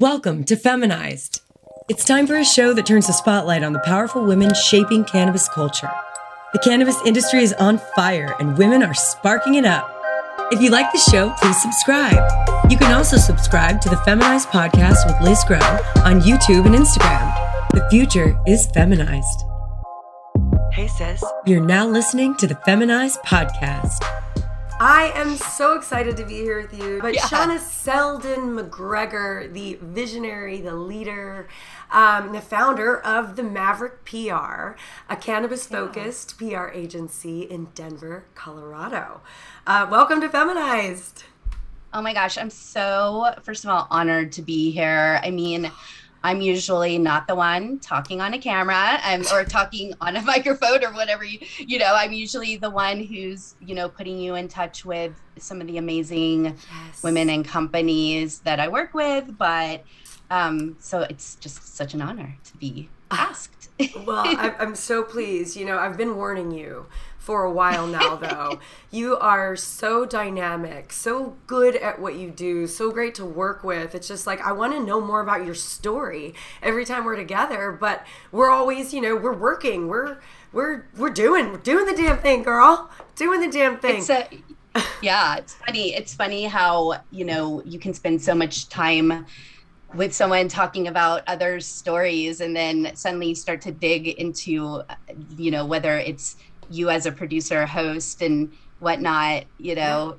Welcome to Feminized. It's time for a show that turns the spotlight on the powerful women shaping cannabis culture. The cannabis industry is on fire and women are sparking it up. If you like the show, please subscribe. You can also subscribe to the Feminized podcast with Liz Grow on YouTube and Instagram. The future is feminized. Hey, sis. You're now listening to the Feminized podcast. I am so excited to be here with you. But Yeah. Shawna Seldon McGregor, the visionary, the leader, um, the founder of the Maverick PR, a cannabis focused PR agency in Denver, Colorado. Uh, welcome to Feminized. Oh my gosh, I'm so, first of all, honored to be here. I mean, I'm usually not the one talking on a camera um, or talking on a microphone or whatever you, you know, I'm usually the one who's, you know, putting you in touch with some of the amazing Yes. women and companies that I work with. But um, so it's just such an honor to be asked. Well, I, I'm so pleased. You know, I've been warning you for a while now, though. you are so dynamic, so good at what you do, so great to work with. It's just like, I want to know more about your story every time we're together, but we're always, you know, we're working, we're, we're, we're doing, we're doing the damn thing, girl. Doing the damn thing. It's a, yeah, it's funny. It's funny how, you know, you can spend so much time with someone talking about other stories and then suddenly start to dig into, you know, whether it's you as a producer, host, and whatnot, you know,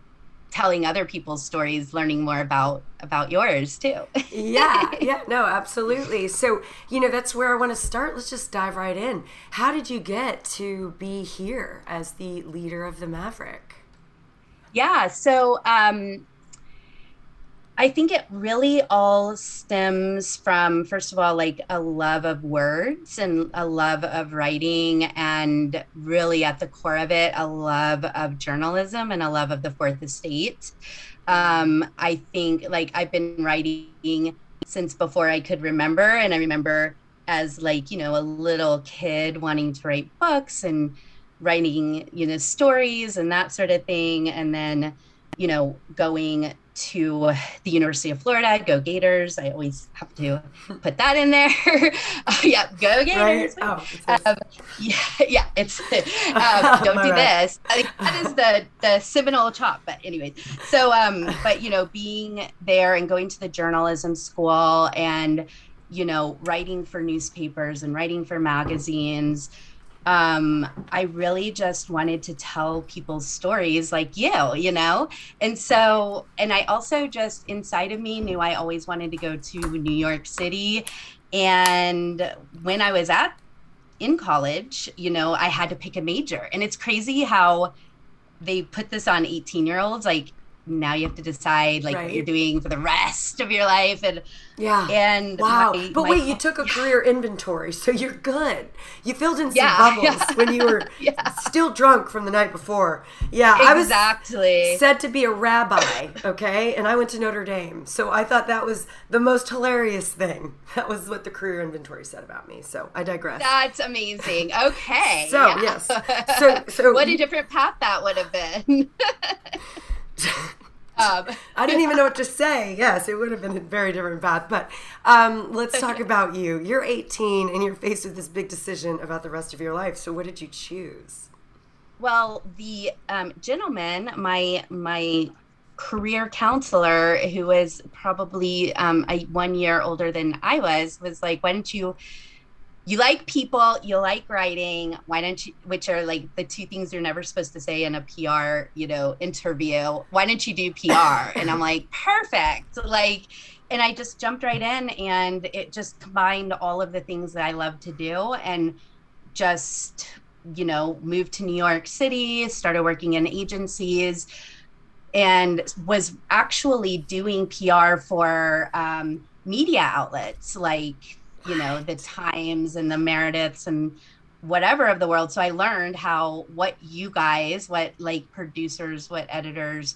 telling other people's stories, learning more about about yours too. yeah, yeah, no, absolutely. So, you know, that's where I want to start. Let's just dive right in. How did you get to be here as the leader of the Maverick? Yeah. So um, I think it really all stems from, first of all, like a love of words and a love of writing, and really at the core of it, a love of journalism and a love of the fourth estate. Um, I think like I've been writing since before I could remember, and I remember as like, you know, a little kid wanting to write books and writing you know stories and that sort of thing and then you know going to the university of florida go gators. I always have to put that in there. Uh, yeah go Right? gators. Oh, um, yeah yeah it's um, don't do right? this. I think that is the the seminole chop but anyways. So um but you know being there and going to the journalism school and you know writing for newspapers and writing for magazines um i really just wanted to tell people's stories like you you know? And so and i also just inside of me knew i always wanted to go to new york city. And when i was at in college you know i had to pick a major. And it's crazy how they put this on 18 year olds like now you have to decide like what you're doing for the rest of your life and Yeah. and Wow. my- but my wait, you took a career inventory, so you're good. You filled in some Yeah, bubbles yeah. when you were Yeah. still drunk from the night before. Yeah, I was exactly said to be a rabbi, okay? And I went to Notre Dame. So I thought that was the most hilarious thing. That was what the career inventory said about me. So I digress. That's amazing. Okay. So, yeah. yes. So- so- what a different path that would have been. Um, I didn't even know what to say. Yes, it would have been a very different path. But um, let's talk about you. You're 18 and you're faced with this big decision about the rest of your life. So what did you choose? well, the um, gentleman, my my career counselor, who was probably um, a, one year older than I was, was like, "Why don't you?" You like people, you like writing. Why don't you? Which are like the two things you're never supposed to say in a PR, you know, interview. Why don't you do PR? And I'm like, perfect. Like, and I just jumped right in, and it just combined all of the things that I love to do, and just you know moved to new york city started working in agencies and was actually doing pr for um, media outlets like you know the times and the merediths and whatever of the world so i learned how what you guys what like producers what editors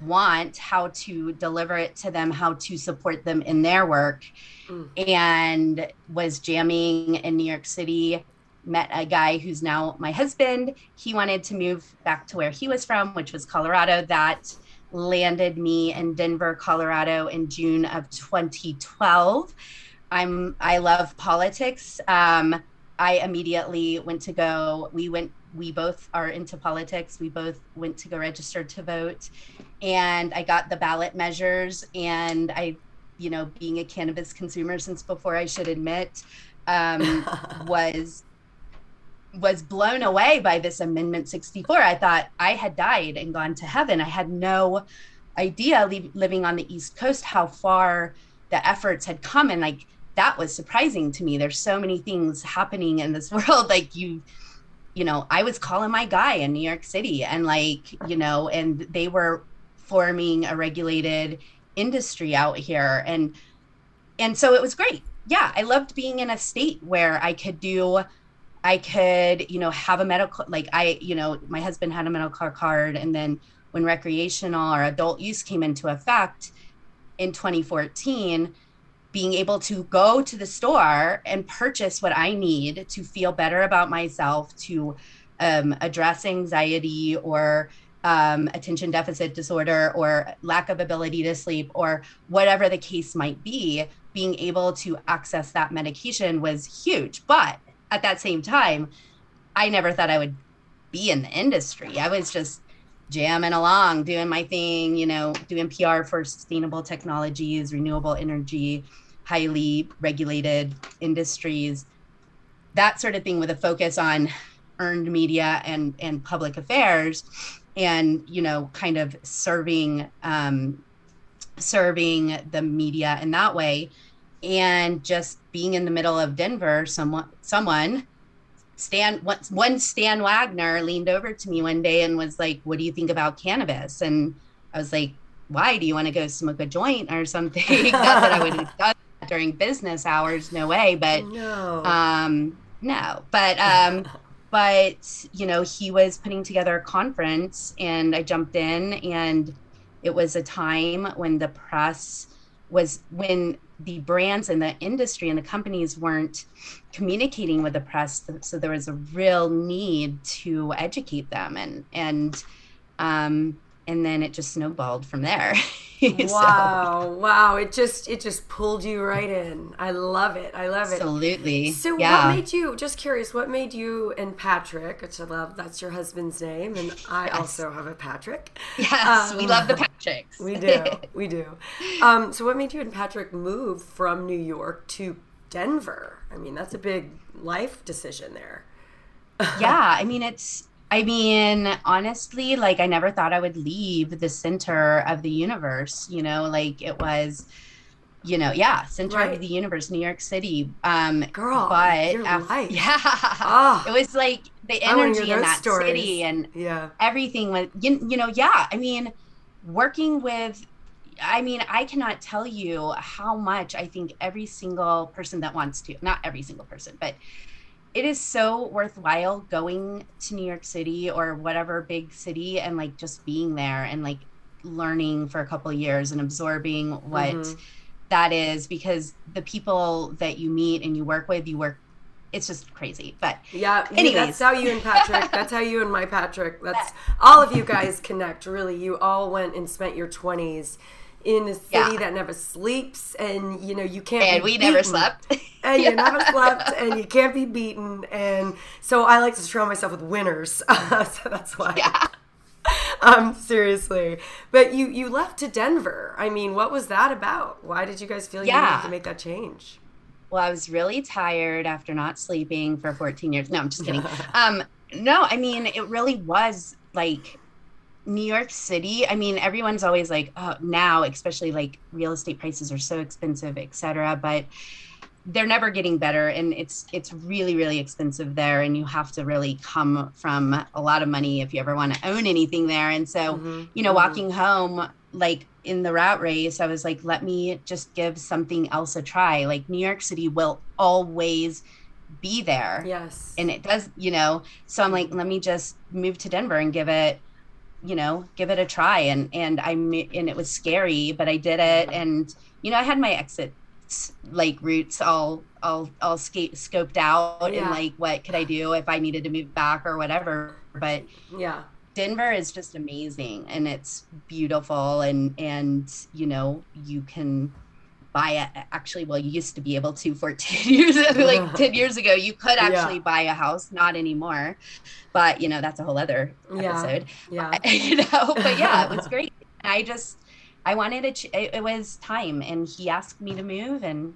want how to deliver it to them how to support them in their work Mm. and was jamming in new york city met a guy who's now my husband. He wanted to move back to where he was from, which was Colorado. That landed me in Denver, Colorado in June of 2012. I'm I love politics. Um, I immediately went to go. We went. We both are into politics. We both went to go register to vote, and I got the ballot measures. And I, you know, being a cannabis consumer since before I should admit, um, was was blown away by this amendment 64 i thought i had died and gone to heaven i had no idea li- living on the east coast how far the efforts had come and like that was surprising to me. There's so many things happening in this world. Like you you know i was calling my guy in new york city and like you know and they were forming a regulated industry out here. And and so it was great. Yeah i loved being in a state where i could do I could, you know, have a medical, like I, you know, my husband had a medical card. And then when recreational or adult use came into effect in 2014, being able to go to the store and purchase what I need to feel better about myself, to um, address anxiety or um, attention deficit disorder or lack of ability to sleep or whatever the case might be, being able to access that medication was huge. But at that same time, I never thought I would be in the industry. I was just jamming along, doing my thing, you know, doing PR for sustainable technologies, renewable energy, highly regulated industries, that sort of thing with a focus on earned media and and public affairs and you know kind of serving um serving the media in that way and just being in the middle of Denver, someone someone Stan one Stan Wagner leaned over to me one day and was like, "What do you think about cannabis?" And I was like, "Why? Do you want to go smoke a joint or something?" Not that I would have done during business hours, no way. But no, um, no. But um, but you know, he was putting together a conference, and I jumped in, and it was a time when the press was when the brands and the industry and the companies weren't communicating with the press so there was a real need to educate them and and um and then it just snowballed from there. Wow so. wow it just it just pulled you right in. I love it i love it. Absolutely. So yeah. what made you just curious what made you and patrick which i love that's your husband's name and i yes. also have a patrick. Yes um, we love the patricks. We do we do. Um, so what made you and patrick move from new york to denver? I mean that's a big life decision there. Yeah i mean it's I mean, honestly, like I never thought I would leave the center of the universe, you know, like it was you know, yeah, center right. of the universe, New York City. Um girl, but after, yeah. Oh, it was like the energy in that stories. city and yeah. everything was you, you know, yeah. I mean, working with I mean, I cannot tell you how much I think every single person that wants to, not every single person, but it is so worthwhile going to New York City or whatever big city and like just being there and like learning for a couple of years and absorbing what mm-hmm. that is because the people that you meet and you work with, you work it's just crazy. But yeah, anyways. that's how you and Patrick, that's how you and my Patrick, that's all of you guys connect. Really, you all went and spent your 20s in a city yeah. that never sleeps and you know you can't and we beaten. never slept. And yeah. you never slept and you can't be beaten. And so i like to surround myself with winners. So that's why. Yeah. Um seriously. But you you left to denver. I mean what was that about? Why did you guys feel yeah. you needed to make that change? Well i was really tired after not sleeping for 14 years. No i'm just kidding. Um no i mean it really was like New York City, I mean, everyone's always like, oh, now, especially like real estate prices are so expensive, et cetera, but they're never getting better. And it's, it's really, really expensive there. And you have to really come from a lot of money if you ever want to own anything there. And so, mm-hmm. you know, mm-hmm. walking home, like in the rat race, I was like, let me just give something else a try. Like New York City will always be there. Yes. And it does, you know, so I'm like, let me just move to Denver and give it you know give it a try. And and i and it was scary but i did it. And you know i had my exit like routes all all all sca- scoped out yeah. and like what could i do if i needed to move back or whatever. But yeah. Denver is just amazing and it's beautiful. And and you know you can buy it actually well you used to be able to 14 years like 10 years ago. You could actually yeah. buy a house not anymore. But you know that's a whole other episode. Yeah, yeah. you know but yeah it was great. I just i wanted it it was time. And he asked me to move and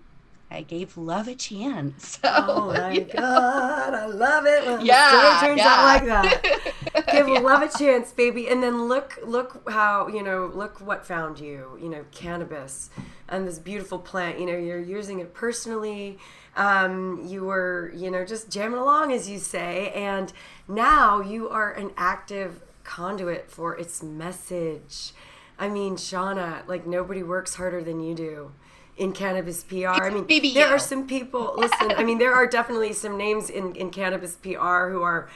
I gave love a chance. So, oh my you know. god, I love it. When yeah, turns yeah. out like that. Give yeah. love a chance, baby. And then look, look how you know, look what found you. You know, cannabis and this beautiful plant. You know, you're using it personally. Um, you were, you know, just jamming along, as you say, and now you are an active conduit for its message. I mean, Shawna, like nobody works harder than you do in cannabis PR. I mean, Maybe there you. are some people. Listen, I mean, there are definitely some names in in cannabis PR who are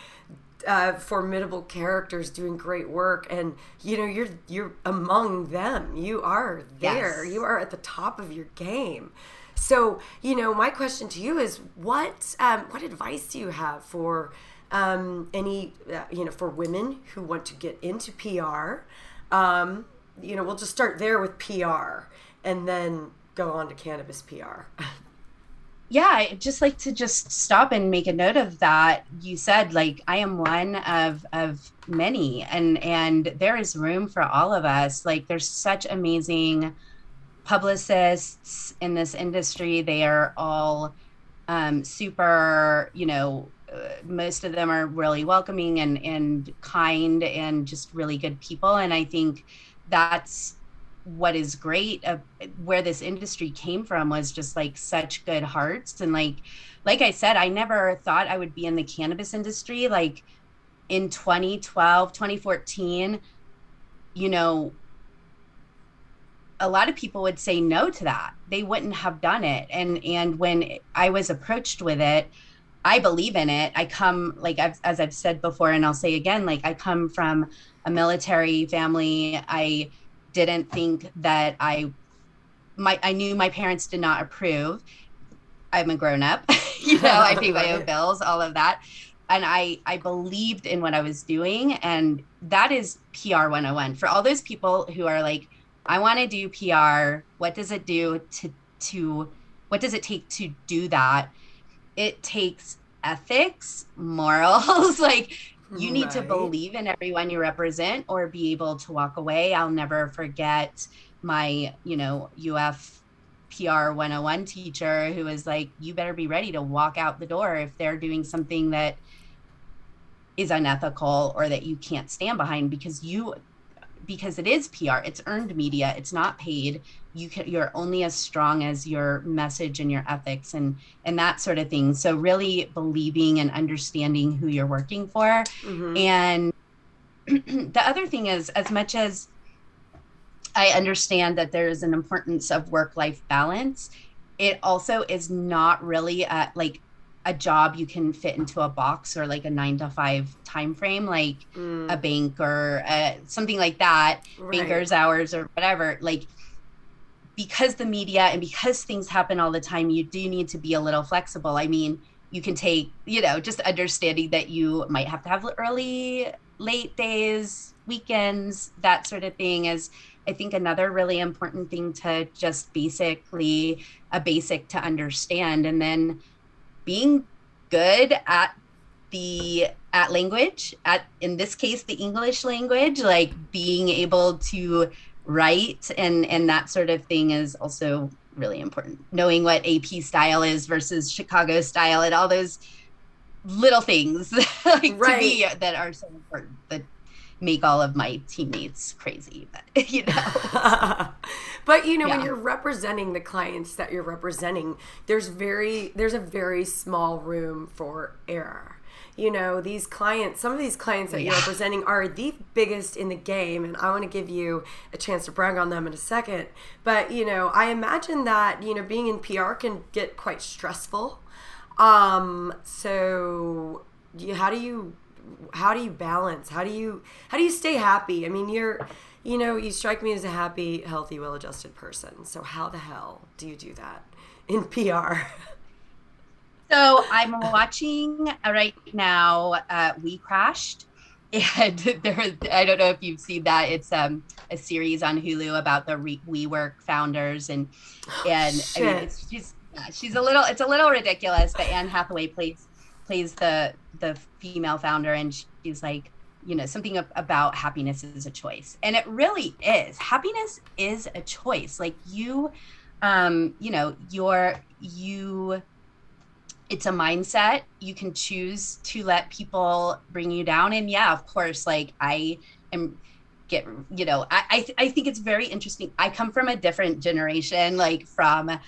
uh, formidable characters doing great work, and you know, you're you're among them. You are there. Yes. You are at the top of your game. So, you know, my question to you is, what um, what advice do you have for um, any, uh, you know, for women who want to get into PR? Um, you know, we'll just start there with PR, and then go on to cannabis PR. yeah, I just like to just stop and make a note of that. You said like I am one of of many and and there is room for all of us. Like there's such amazing publicists in this industry. They are all um, super, you know, uh, most of them are really welcoming and and kind and just really good people and I think that's what is great uh, where this industry came from was just like such good hearts. And like like i said i never thought i would be in the cannabis industry. Like in 2012 2014 you know a lot of people would say no to that. They wouldn't have done it. And and when i was approached with it i believe in it. I come like I've, as i've said before and i'll say again like i come from a military family. I didn't think that I my I knew my parents did not approve. I'm a grown up, you know, I pay my own bills, all of that. And I I believed in what I was doing and that is PR 101 for all those people who are like I want to do PR, what does it do to to what does it take to do that? It takes ethics, morals, like you need right. to believe in everyone you represent or be able to walk away i'll never forget my you know uf pr 101 teacher who was like you better be ready to walk out the door if they're doing something that is unethical or that you can't stand behind because you because it is PR, it's earned media, it's not paid. You can you're only as strong as your message and your ethics and and that sort of thing. So really believing and understanding who you're working for. Mm-hmm. And the other thing is as much as I understand that there is an importance of work-life balance, it also is not really a, like a job you can fit into a box or like a nine to five time frame like mm. a bank or a, something like that right. banker's hours or whatever like because the media and because things happen all the time you do need to be a little flexible i mean you can take you know just understanding that you might have to have early late days weekends that sort of thing is i think another really important thing to just basically a basic to understand and then being good at the at language at in this case the english language like being able to write and and that sort of thing is also really important knowing what ap style is versus chicago style and all those little things like right. to me that are so important that make all of my teammates crazy but you know but you know yeah. when you're representing the clients that you're representing there's very there's a very small room for error you know these clients some of these clients that yeah. you're representing are the biggest in the game and i want to give you a chance to brag on them in a second but you know i imagine that you know being in pr can get quite stressful um so you, how do you how do you balance? How do you how do you stay happy? I mean, you're you know, you strike me as a happy, healthy, well-adjusted person. So how the hell do you do that in PR? So I'm watching right now. Uh, WeCrashed, and there, I don't know if you've seen that. It's um, a series on Hulu about the Re- WeWork founders, and and I mean, it's, she's she's a little. It's a little ridiculous, but Anne Hathaway plays plays the the female founder, and she's like, you know, something about happiness is a choice, and it really is. Happiness is a choice. Like you, um, you know, you're you it's a mindset. You can choose to let people bring you down. And yeah of course like i am get you know i I, th- I, think it's very interesting. I come from a different generation like from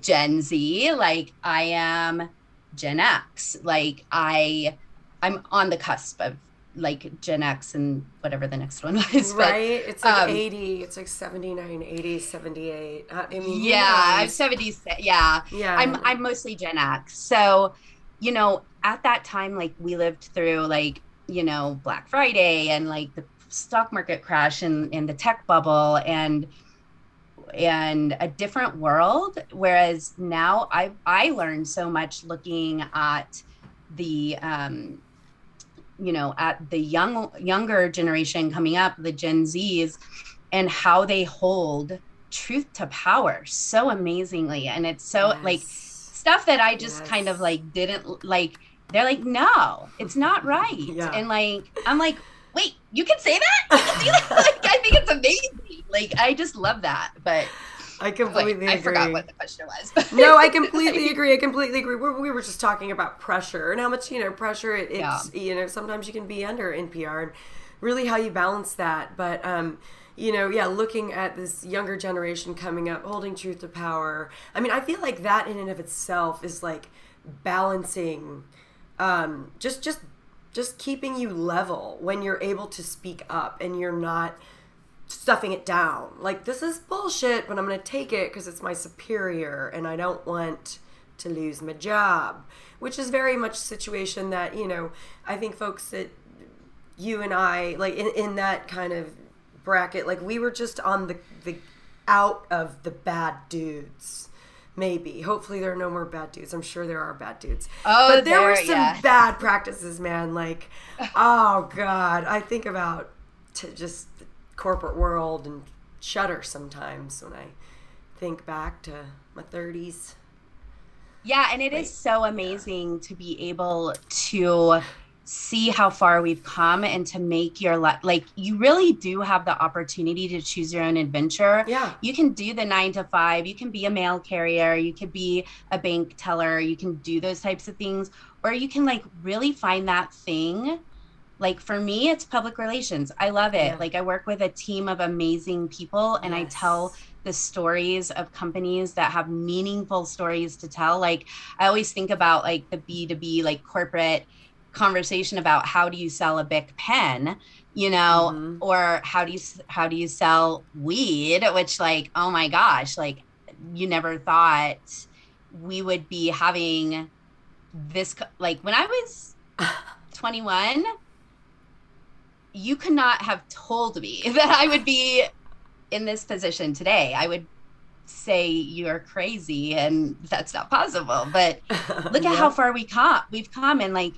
gen z. Like i am gen x like i i'm on the cusp of like Gen X and whatever the next one was. Right. But, it's like um, 80, it's like 79, 80, 78. I mean, yeah, I'm 70. Yeah. Yeah. I'm, I'm mostly Gen X. So, you know, at that time, like we lived through like, you know, Black Friday and like the stock market crash and, and the tech bubble and, and a different world. Whereas now I, I learned so much looking at the, um, you know at the young younger generation coming up the gen z's and how they hold truth to power so amazingly and it's so yes. like stuff that i just yes. kind of like didn't like they're like no it's not right yeah. and like i'm like wait you can say that, can that? like i think it's amazing like i just love that but I completely Wait, I agree. forgot what the question was. no, I completely agree. I completely agree. We're, we were just talking about pressure and how much you know pressure it, it's yeah. you know sometimes you can be under NPR and really how you balance that. But um, you know, yeah, looking at this younger generation coming up, holding truth to power. I mean, I feel like that in and of itself is like balancing, um, just just just keeping you level when you're able to speak up and you're not stuffing it down. Like, this is bullshit, but I'm going to take it because it's my superior and I don't want to lose my job, which is very much a situation that, you know, I think folks that you and I, like, in, in that kind of bracket, like, we were just on the, the out of the bad dudes maybe. Hopefully, there are no more bad dudes. I'm sure there are bad dudes. Oh, but there, there were some yeah. bad practices, man. Like, oh god, I think about to just corporate world and shudder sometimes when I think back to my 30s. Yeah, and it Wait. is so amazing to be able to see how far we've come and to make your life like you really do have the opportunity to choose your own adventure. Yeah. You can do the 9 to 5, you can be a mail carrier, you could be a bank teller, you can do those types of things or you can like really find that thing like for me it's public relations i love it yeah. like i work with a team of amazing people and yes. i tell the stories of companies that have meaningful stories to tell like i always think about like the b2b like corporate conversation about how do you sell a big pen you know mm-hmm. or how do you how do you sell weed which like oh my gosh like you never thought we would be having this like when i was 21 you could not have told me that I would be in this position today. I would say you're crazy and that's not possible. But look at how far we come. We've come and like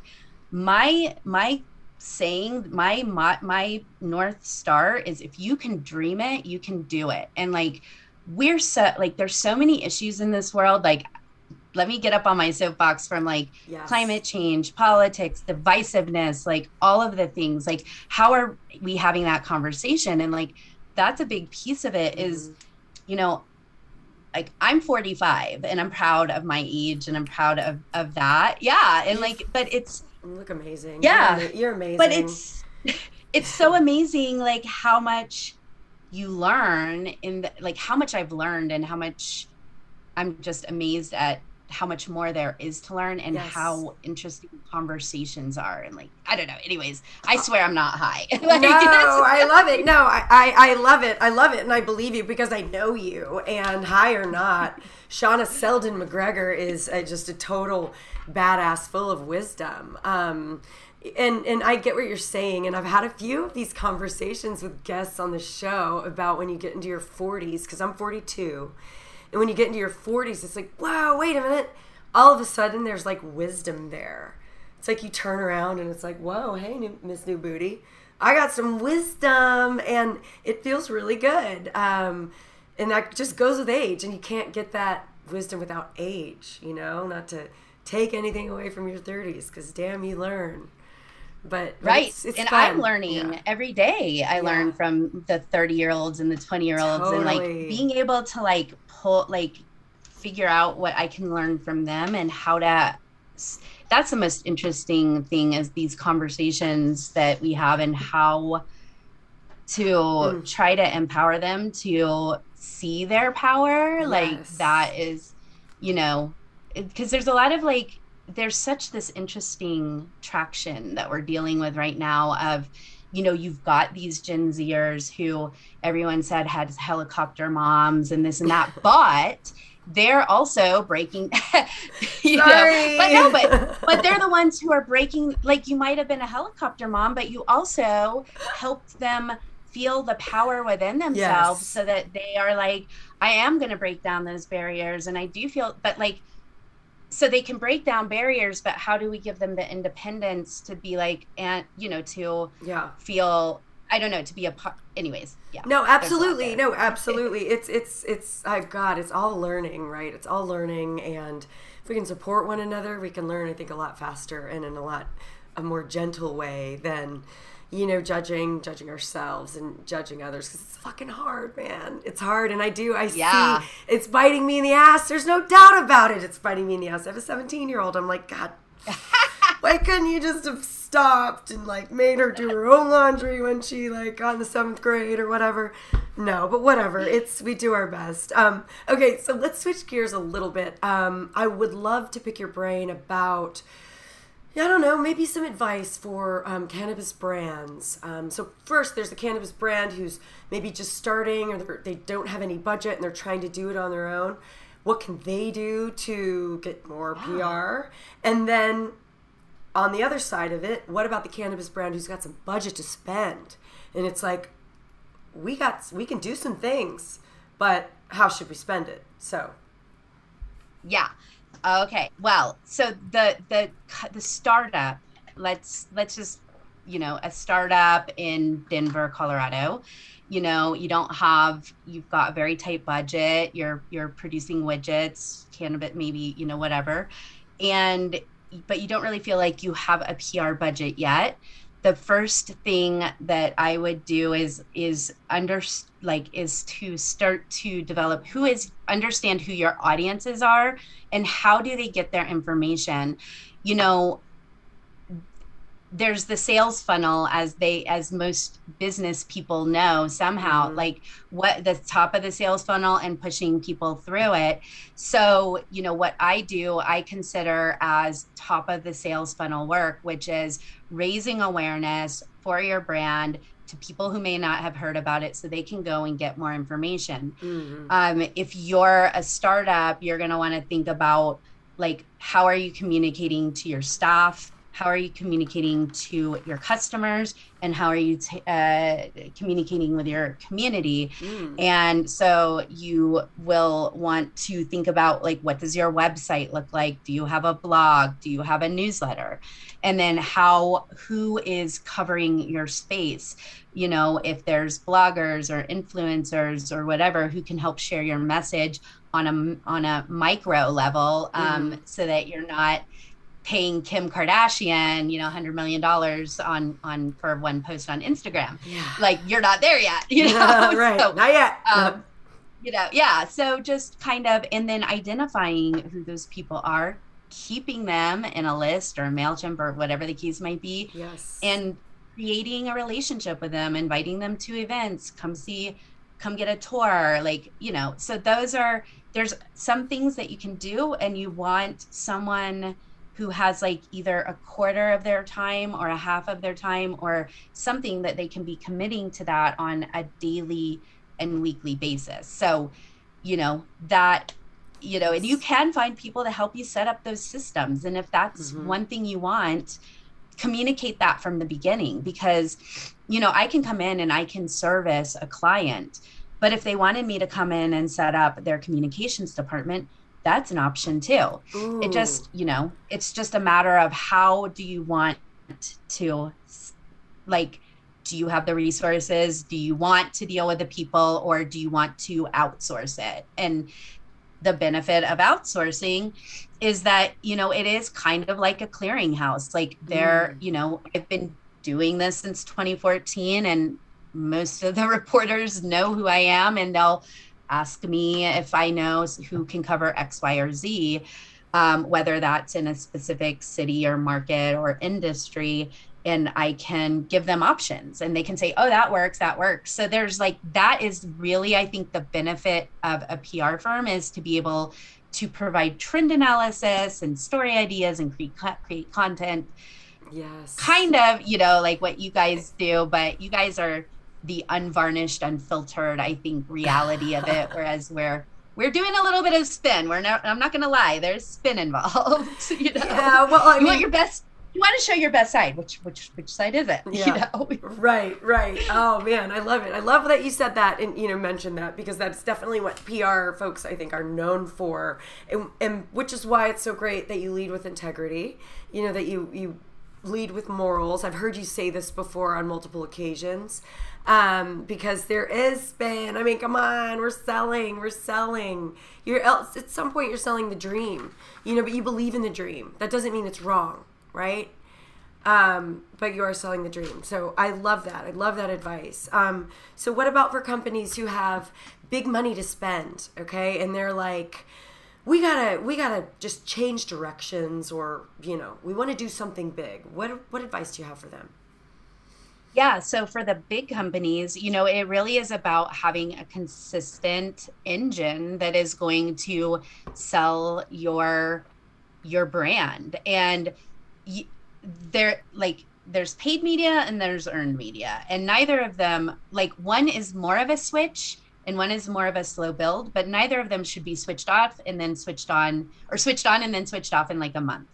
my my saying my, my my north star is if you can dream it, you can do it. And like we're so like there's so many issues in this world like let me get up on my soapbox from like yes. climate change, politics, divisiveness, like all of the things. Like, how are we having that conversation? And like, that's a big piece of it. Mm-hmm. Is, you know, like I'm 45 and I'm proud of my age and I'm proud of of that. Yeah, and like, but it's look amazing. Yeah, you're, you're amazing. But it's it's so amazing, like how much you learn in the, like how much I've learned and how much I'm just amazed at how much more there is to learn and yes. how interesting conversations are. And like i don't know. Anyways i swear i'm not high. Like, no i love it. No I, I, I love it. I love it. And i believe you because i know you. And high or not shawna seldon mcgregor is a, just a total badass full of wisdom. Um, and and I get what you're saying, and I've had a few of these conversations with guests on the show about when you get into your 40s, because I'm 42, and when you get into your 40s, it's like, wow, wait a minute. All of a sudden, there's like wisdom there. it's like you turn around and it's like, whoa, hey, new, Miss New Booty, I got some wisdom, and it feels really good. Um, and that just goes with age, and you can't get that wisdom without age. You know, not to take anything away from your 30s, because damn, you learn. But, but right, it's, it's and fun. I'm learning Yeah. every day. I learn from the 30 year olds and the 20 year olds, and like being able to like pull like figure out what I can learn from them and how to. That's the most interesting thing is these conversations that we have and how to Mm. try to empower them to see their power. Like that is, you know, because there's a lot of like there's such this interesting traction that we're dealing with right now of you know you've got these gen zers who everyone said had helicopter moms and this and that but they're also breaking you Sorry. know but no but but they're the ones who are breaking like you might have been a helicopter mom but you also helped them feel the power within themselves Yes. so that they are like i am going to break down those barriers and i do feel but like so they can break down barriers but how do we give them the independence to be like and you know to yeah. feel i don't know to be a part anyways yeah No, there's a lot absolutely. No, absolutely. It's it's it's oh god, it's all learning, right? It's all learning and if we can support one another, we can learn I think a lot faster and in a lot a more gentle way than you know judging judging ourselves and judging others cuz it's fucking hard, man. It's hard and I do I Yeah. see it's biting me in the ass. There's no doubt about it. It's biting me in the ass. I have a 17-year-old. I'm like, god why couldn't you just have stopped and like made her do her own laundry when she like got in the seventh grade or whatever no but whatever it's we do our best um okay so let's switch gears a little bit um i would love to pick your brain about yeah, I don't know, maybe some advice for um, cannabis brands. Um, so, first, there's a cannabis brand who's maybe just starting or they don't have any budget and they're trying to do it on their own. What can they do to get more PR? And then on the other side of it, what about the cannabis brand who's got some budget to spend? And it's like, we got, we can do some things, but how should we spend it? So, Yeah. Okay. Well, so the the the startup, let's let's just you know, a startup in Denver, Colorado. You know, you don't have you've got a very tight budget, you're you're producing widgets, cannabis maybe, you know, whatever. And but you don't really feel like you have a PR budget yet the first thing that I would do is is under like is to start to develop who is understand who your audiences are and how do they get their information. You know, there's the sales funnel as they as most business people know somehow Mhm. like what the top of the sales funnel and pushing people through it so you know what i do i consider as top of the sales funnel work which is raising awareness for your brand to people who may not have heard about it so they can go and get more information mhm. um, if you're a startup, you're going to want to think about like how are you communicating to your staff? How are you communicating to your customers? And how are you t- uh, communicating with your community? Mm. And so you will want to think about like what does your website look like? Do you have a blog? Do you have a newsletter? And then how who is covering your space? You know, if there's bloggers or influencers or whatever who can help share your message on a on a micro level um, so that you're not paying Kim Kardashian, you know, hundred million dollars on on for one post on Instagram. Yeah. Like you're not there yet, you know. right. So, Not yet. um, you know, yeah. So just kind of, and then identifying who those people are, keeping them in a list or Mailchimp or whatever the keys might be, yes. and creating a relationship with them, inviting them to events, come see, come get a tour, like you know. So those are there's some things that you can do, and you want someone who has like either a quarter of their time or a half of their time or something that they can be committing to that on a daily and weekly basis. So, you know, that you know, and you can find people to help you set up those systems. And if that's Mhm. one thing you want, communicate that from the beginning because you know, I can come in and I can service a client, but if they wanted me to come in and set up their communications department, that's an option too. Ooh. It just, you know, it's just a matter of how do you want to like do you have the resources? Do you want to deal with the people or do you want to outsource it? And the benefit of outsourcing is that, you know, it is kind of like a clearinghouse. Like there, mm. you know, I've been doing this since 2014 and most of the reporters know who I am and they'll ask me if I know who can cover X, Y, or Z, um, whether that's in a specific city or market or industry. And I can give them options and they can say, oh, that works, that works. So there's like, that is really, I think, the benefit of a PR firm is to be able to provide trend analysis and story ideas and create, create content. Yes. Kind of, you know, like what you guys do, but you guys are the unvarnished, unfiltered, I think, reality of it. Whereas we're we're doing a little bit of spin. We're not. I'm not going to lie. There's spin involved. You know? Yeah. Well, I you mean, want your best. You want to show your best side. Which which which side is it? Yeah. You know? Right. Right. Oh man, I love it. I love that you said that and you know mentioned that because that's definitely what PR folks I think are known for, and, and which is why it's so great that you lead with integrity. You know that you you lead with morals. I've heard you say this before on multiple occasions um, because there is spin. I mean, come on, we're selling, we're selling. You're at some point you're selling the dream, you know, but you believe in the dream. That doesn't mean it's wrong, right? Um, but you are selling the dream. So I love that. I love that advice. Um, so what about for companies who have big money to spend, okay, and they're like, we gotta we gotta just change directions, or you know, we want to do something big. What what advice do you have for them? Yeah. So for the big companies, you know, it really is about having a consistent engine that is going to sell your your brand. And y- there like there's paid media and there's earned media. And neither of them like one is more of a switch and one is more of a slow build, but neither of them should be switched off and then switched on or switched on and then switched off in like a month.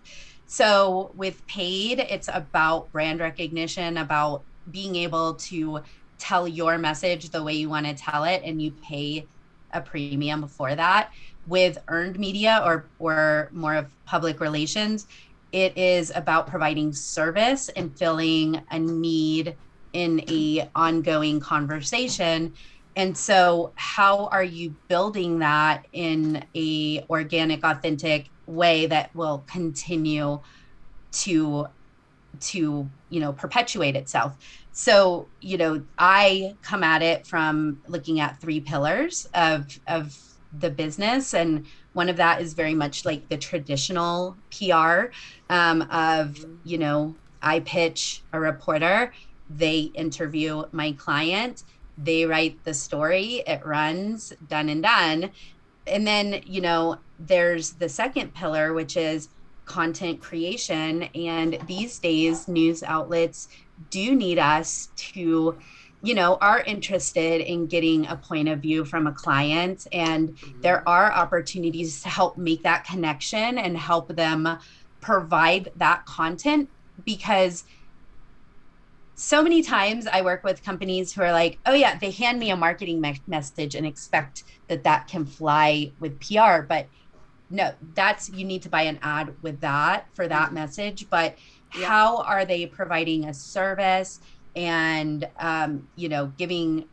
So with paid, it's about brand recognition, about being able to tell your message the way you want to tell it and you pay a premium for that with earned media or or more of public relations it is about providing service and filling a need in a ongoing conversation and so how are you building that in a organic authentic way that will continue to to you know perpetuate itself? So you know i come at it from looking at three pillars of of the business. And one of that is very much like the traditional pr um, of you know i pitch a reporter they interview my client they write the story it runs done and done and then you know there's the second pillar which is content creation. And these days, news outlets do need us to, you know, are interested in getting a point of view from a client. And mm-hmm. there are opportunities to help make that connection and help them provide that content because so many times I work with companies who are like, oh, yeah, they hand me a marketing me- message and expect that that can fly with PR. But no that's you need to buy an ad with that for that mm-hmm. message but yeah. how are they providing a service and um, you know giving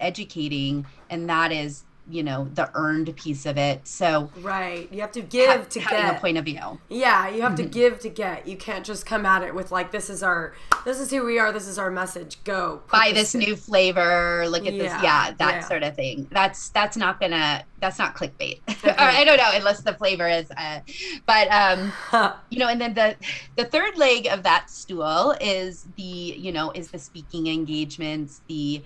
educating and that is you know the earned piece of it. So right. You have to give ha- to get a point of view. Yeah you have mm-hmm. to give to get. You can't just come at it with like this is our this is who we are this is our message. Go. Buy this, new flavor look at yeah, this yeah. that yeah. sort of thing. That's that's not gonna that's not clickbait. I don't know unless the flavor is uh, but um you know and then the the third leg of that stool is the you know is the speaking engagements the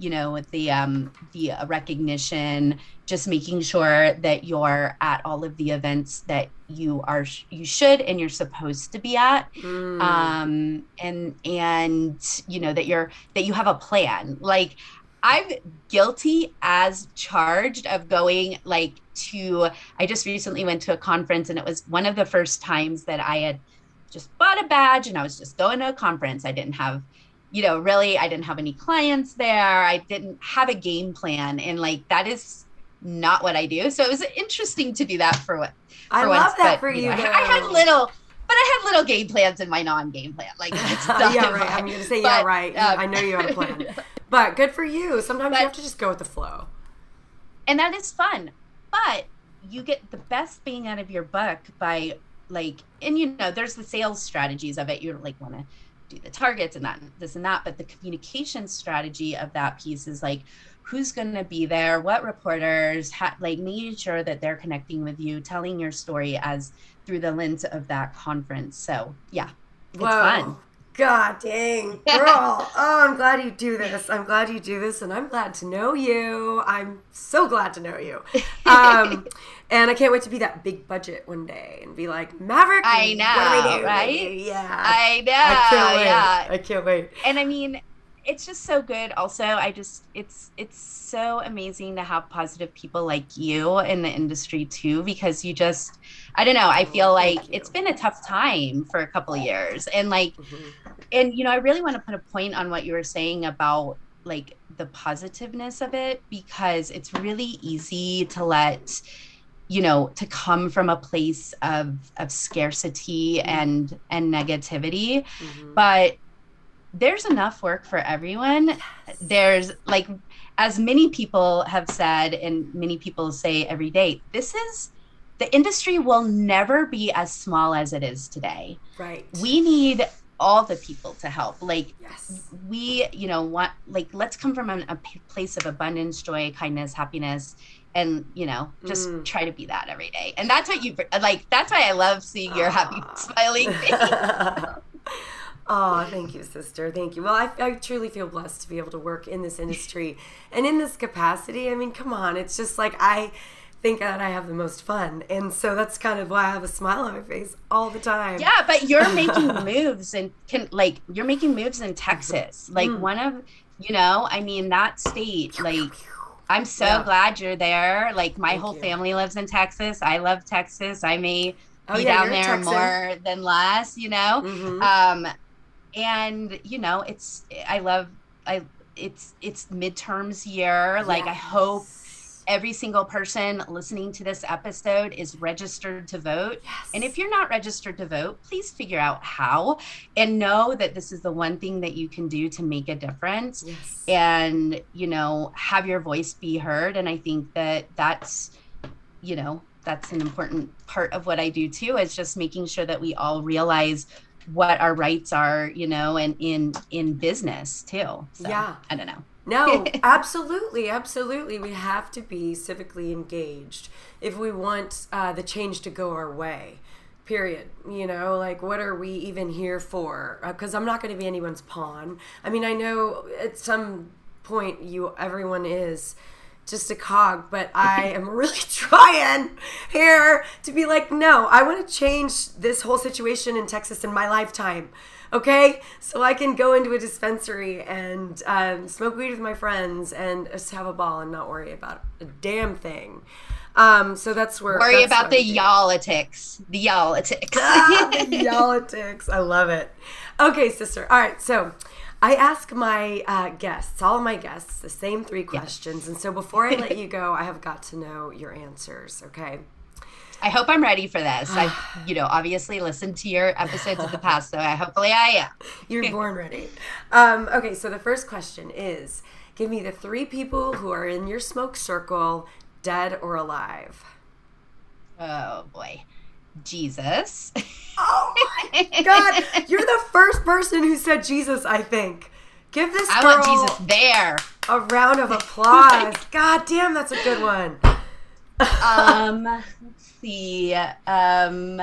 you know with the um the recognition just making sure that you're at all of the events that you are you should and you're supposed to be at. Mm. um and and you know that you're that you have a plan. Like i'm guilty as charged of going like to i just recently went to a conference and it was one of the first times that i had just bought a badge and i was just going to a conference. I didn't have you know, really, I didn't have any clients there. I didn't have a game plan. And like, that is not what I do. So it was interesting to do that for what. For I once, love that but, for you. know, I. I had little, but I had little game plans in my non-game plan. Like that's not yeah, right. I'm gonna say yeah, but, right. um, I know you had a plan, but good for you. Sometimes But- you have to just go with the flow. and that is fun but you get the best bang out of your buck by like and you know there's the sales strategies of it you like want to do the targets and that this and that but the communication strategy of that piece is like who's going to be there? What reporters? Ha- like making sure that they're connecting with you telling your story as through the lens of that conference. So yeah it's fun God dang, girl. oh, I'm glad you do this. I'm glad you do this, and I'm glad to know you. I'm so glad to know you. Um, and I can't wait to be that big budget one day and be like, Maverick, I what do we know, do? right? Yeah. i know I can't wait. yeah I can't wait. and I mean, it's just so good. Also, I just it's it's so amazing to have positive people like you in the industry too, because you just I don't know. I feel Oh, like it's been a tough time for a couple of years, and like, Mhm. And you know, I really want to put a point on what you were saying about like the positiveness of it, because it's really easy to let you know to come from a place of of scarcity and and negativity. Mhm. but there's enough work for everyone. There's like as many people have said and many people say every day this is the industry will never be as small as it is today. Right. we need all the people to help like yes. we you know want like let's come from an, a p- place of abundance joy kindness happiness and you know just Mm. try to be that every day and that's what you like that's why i love seeing your happy smiling face oh, thank you, sister. Thank you. Well, I, I truly feel blessed to be able to work in this industry and in this capacity. I mean, come on. It's just like I think that I have the most fun. And so that's kind of why I have a smile on my face all the time. Yeah, but you're making moves and can like you're making moves in Texas. Like Mm. one of you know, I mean that state, like I'm so Yeah. glad you're there. Like my Thank whole you. family lives in Texas. I love Texas. I may Oh, be yeah, down there Texan. more than less, you know. Mhm. Um and you know, it's I love I it's it's midterms year. Like I hope Yes. every single person listening to this episode is registered to vote. Yes. And if you're not registered to vote, please figure out how and know that this is the one thing that you can do to make a difference yes. and, you know, have your voice be heard. And I think that that's, you know, that's an important part of what I do too, is just making sure that we all realize what our rights are, you know, and in in business too. So, Yeah. I don't know. No, absolutely, absolutely. We have to be civically engaged if we want uh, the change to go our way. Period. You know, like what are we even here for? Because I'm not going to be anyone's pawn. I mean, I know at some point you, everyone is just a cog, but I am really trying here to be like, no, I want to change this whole situation in Texas in my lifetime. Okay, so I can go into a dispensary and um, smoke weed with my friends and just have a ball and not worry about a damn thing. Um, so that's where Worry that's about the y'allitics. The y'allitics. Ah, the politics. I love it. Okay, sister. All right, so I ask my uh, guests, all my guests, the same three questions. And so before I let you go, I have got to know your answers, okay? I hope I'm ready for this. I've, you know, obviously listened to your episodes of the past, so I hopefully I am. You're born ready. Um, okay, so the first question is give me the three people who are in your smoke circle, dead or alive. Oh boy, Jesus. Oh my God, you're the first person who said Jesus, I think. Give this I girl want Jesus there. a round of applause. God damn, that's a good one. Um, let's see. Um,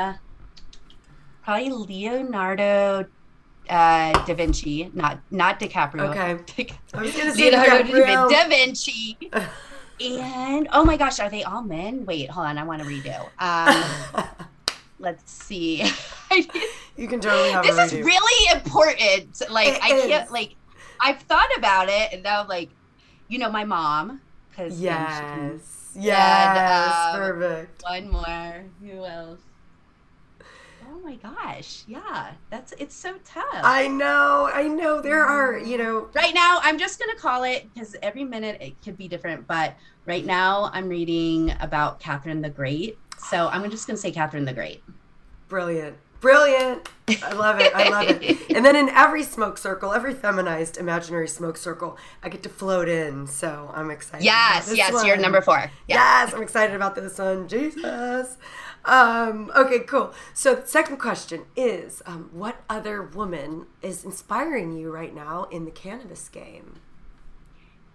probably Leonardo uh, da Vinci, not not DiCaprio. Okay. I was gonna say Leonardo DiCaprio. da Vinci. And oh my gosh, are they all men? Wait, hold on, I want to redo. Um, let's see. You can totally have this is really important. Like It I can't like I've thought about it and now like you know my mom because Yes. Yes. um, perfect. one more who else Oh my gosh. Yeah. That's it's so tough. I know, I know. There are, you know, right now I'm just gonna call it because every minute it could be different, but right now I'm reading about Catherine the Great. So I'm just gonna say Catherine the Great. brilliant. Brilliant. I love it. I love it. And then in every smoke circle, every feminized imaginary smoke circle, I get to float in. So I'm excited. Yes, yes, you're number four. Yeah. Yes, I'm excited about this one. Jesus. Um, okay, cool. So, the second question is um, What other woman is inspiring you right now in the cannabis game?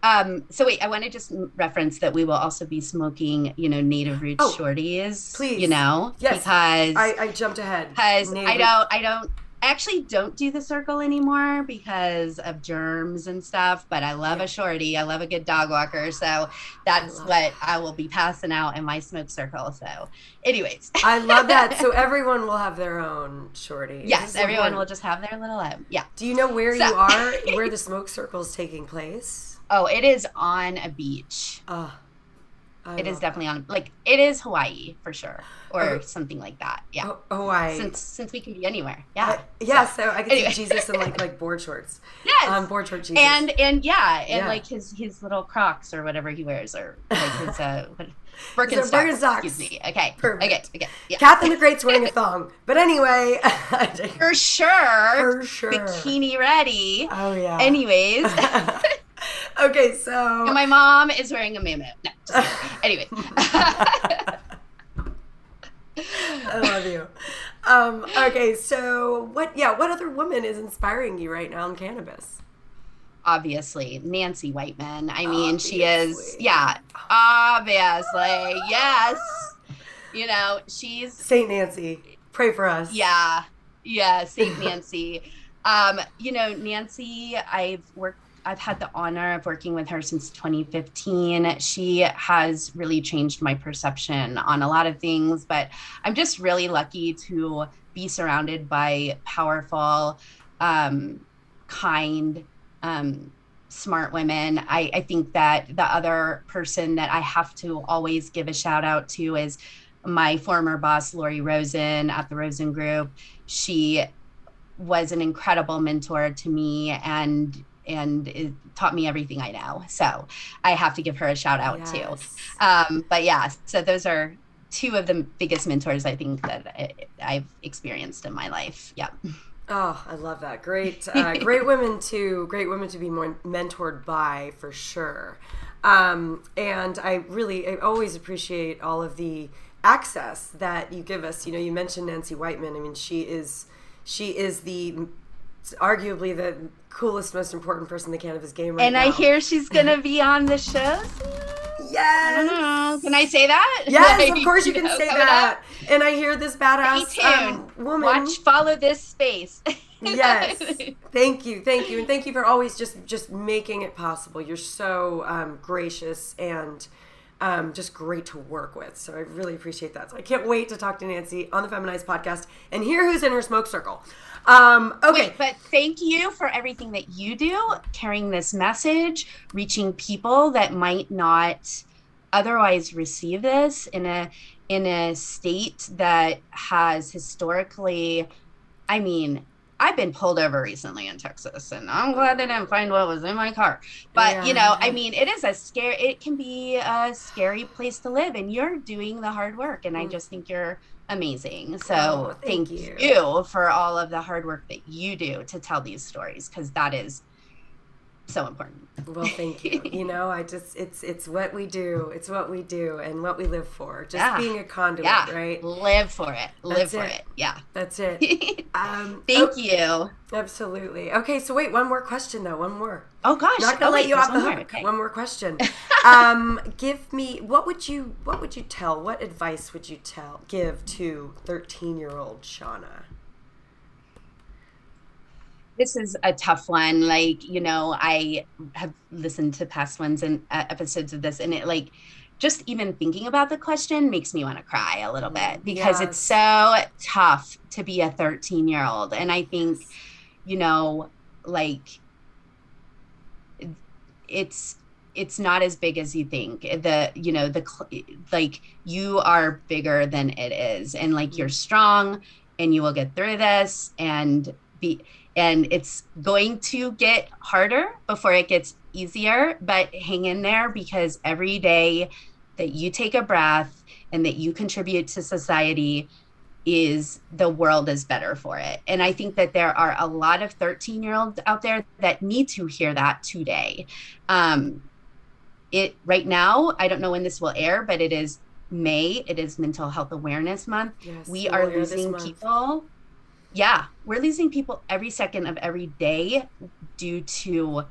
Um, so wait, I want to just reference that we will also be smoking, you know, native root Oh, shorties. please. You know? Yes. Because I, I jumped ahead. because I don't I don't I actually don't do the circle anymore because of germs and stuff, but I love a shorty. I love a good dog walker. So that's love what I will be passing out in my smoke circle. So anyways. I love that. So, everyone will have their own shorty. Yes, is everyone will just have their little um, yeah. Do you know where So- you are, where the smoke circle is taking place? Oh, it is on a beach. Oh, I It is definitely on like it is Hawaii for sure. Or Okay. something like that. Yeah. Oh, Hawaii. Since since we can be anywhere. Yeah. I- yeah, so I can anyway. see Jesus in like like board shorts. yes. Um, board short Jesus. and and yeah, and Yeah. like his his little Crocs or whatever he wears, or like his uh what, Birkenstocks. uh, Birkenstocks. Excuse me. Okay. Perfect. Okay. Okay. Yeah. Catherine the Great's wearing a thong. But anyway, For sure. for sure. Bikini ready. Oh yeah. Anyways, okay, so and my mom is wearing a moo No. Anyway. I love you. Um, okay, so what? Yeah, what other woman is inspiring you right now in cannabis? obviously Nancy Whiteman. I mean, she is yeah, obviously. Yes. You know, she's Saint Nancy, pray for us. yeah. Yeah, St. Nancy. um, you know, Nancy, I've worked I've had the honor of working with her since 2015. She has really changed my perception on a lot of things, but I'm just really lucky to be surrounded by powerful, um, kind, um, smart women. I, I think that the other person that I have to always give a shout out to is my former boss, Lori Rosen at the Rosen Group. She was an incredible mentor to me and and it taught me everything I know. So I have to give her a shout out too. Um, but yeah, so those are two of the biggest mentors I think that I, I've experienced in my life. Yeah. Oh, I love that. Great, uh, great women to great women to be more mentored by for sure. Um, and I really, I always appreciate all of the access that you give us. You know, you mentioned Nancy Whiteman. I mean, she is, she is the arguably the coolest, most important person in the cannabis game right And now. I hear she's gonna be on the show. yes. Oh, Can I say that? Yes, Like, of course you can know, say that. up. And I hear this badass um, woman. Watch, follow this space. yes thank you thank you and thank you for always just just making it possible you're so um, gracious and um, just great to work with so i really appreciate that so i can't wait to talk to nancy on the feminized podcast and hear who's in her smoke circle um, okay. Wait, but thank you for everything that you do, carrying this message, reaching people that might not otherwise receive this in a in a state that has historically I mean, I've been pulled over recently in Texas and I'm glad they didn't find what was in my car. But you know, I mean, it is a scare it can be a scary place to live and you're doing the hard work and I just think you're amazing. So. Oh, thank thank, you. you. for all of the hard work that you do to tell these stories because that is so important. well thank you you know i just it's it's what we do it's what we do and what we live for just Yeah. being a conduit Yeah. right Live for it. Live That's for it. it. Yeah. that's it um Thank oh, you. absolutely okay so wait one more question though one more Oh gosh. not gonna oh, let wait, you off the one more. hook. Okay. One more question. um, give me what would you what would you tell? What advice would you tell give to thirteen year old Shawna? This is a tough one like you know i have listened to past ones and uh, episodes of this and it like just even thinking about the question makes me want to cry a little bit because it's so tough to be a 13 year old and i think you know like it's it's not as big as you think. The you know the like you are bigger than it is and like you're strong and you will get through this and be and it's going to get harder before it gets easier but hang in there because every day that you take a breath and that you contribute to society is the world is better for it. And I think that there are a lot of 13 year olds out there that need to hear that today. Um, it right now, I don't know when this will air, but it is May. It is Mental Health Awareness Month. Yes, we are losing people. Yeah, we're losing people every second of every day due to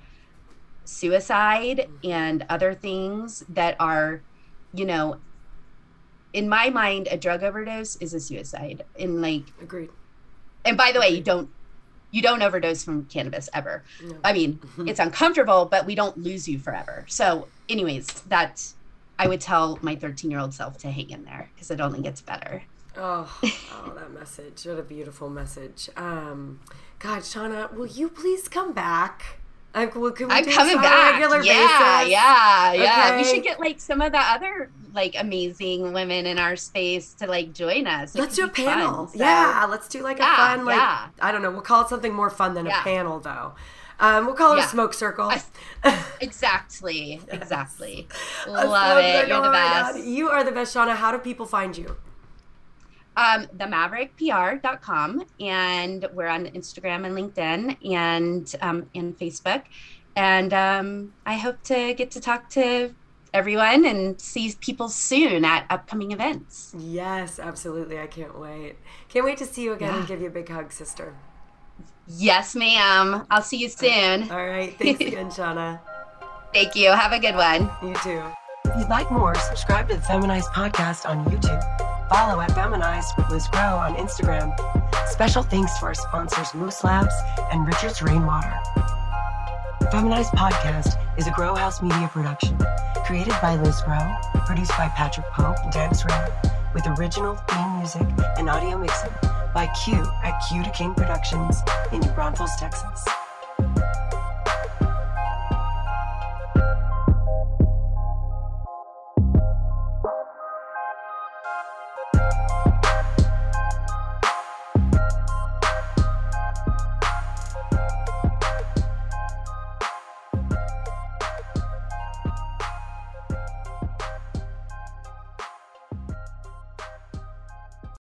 suicide and other things that are, you know, in my mind, a drug overdose is a suicide. In like, agreed. And by the way, you don't you don't overdose from cannabis ever. No. I mean, mm-hmm. it's uncomfortable, but we don't lose you forever. So, anyways, that I would tell my 13 year old self to hang in there because it only gets better. Oh, oh, that message! What a beautiful message. Um, God, Shawna, will you please come back? Like, well, can we I'm coming back. yeah, basis? yeah, yeah. Okay. We should get like some of the other like amazing women in our space to like join us. It let's do a panel. Fun, so. Yeah, let's do like a fun like yeah. I don't know. We'll call it something more fun than yeah. a panel though. Um, we'll call it a smoke circle. exactly, exactly. Love it. You're the oh best. You are the best, Shawna. How do people find you? Um, themaverickpr.com, and we're on Instagram and LinkedIn and um, and Facebook. And um, I hope to get to talk to everyone and see people soon at upcoming events. Yes, absolutely. I can't wait. Can't wait to see you again yeah. and give you a big hug, sister. Yes, ma'am. I'll see you soon. All right. Thanks again, Shawna. Thank you. Have a good one. You too. If you'd like more, subscribe to the Feminized Podcast on YouTube. Follow at Feminized with Liz Grow on Instagram. Special thanks to our sponsors Moose Labs and Richards Rainwater. Feminized Podcast is a Grow House Media production, created by Liz Grow, produced by Patrick Pope and Tanis Ray, with original theme music and audio mixing by Q at Q da King Productions in New Braunfels, Texas.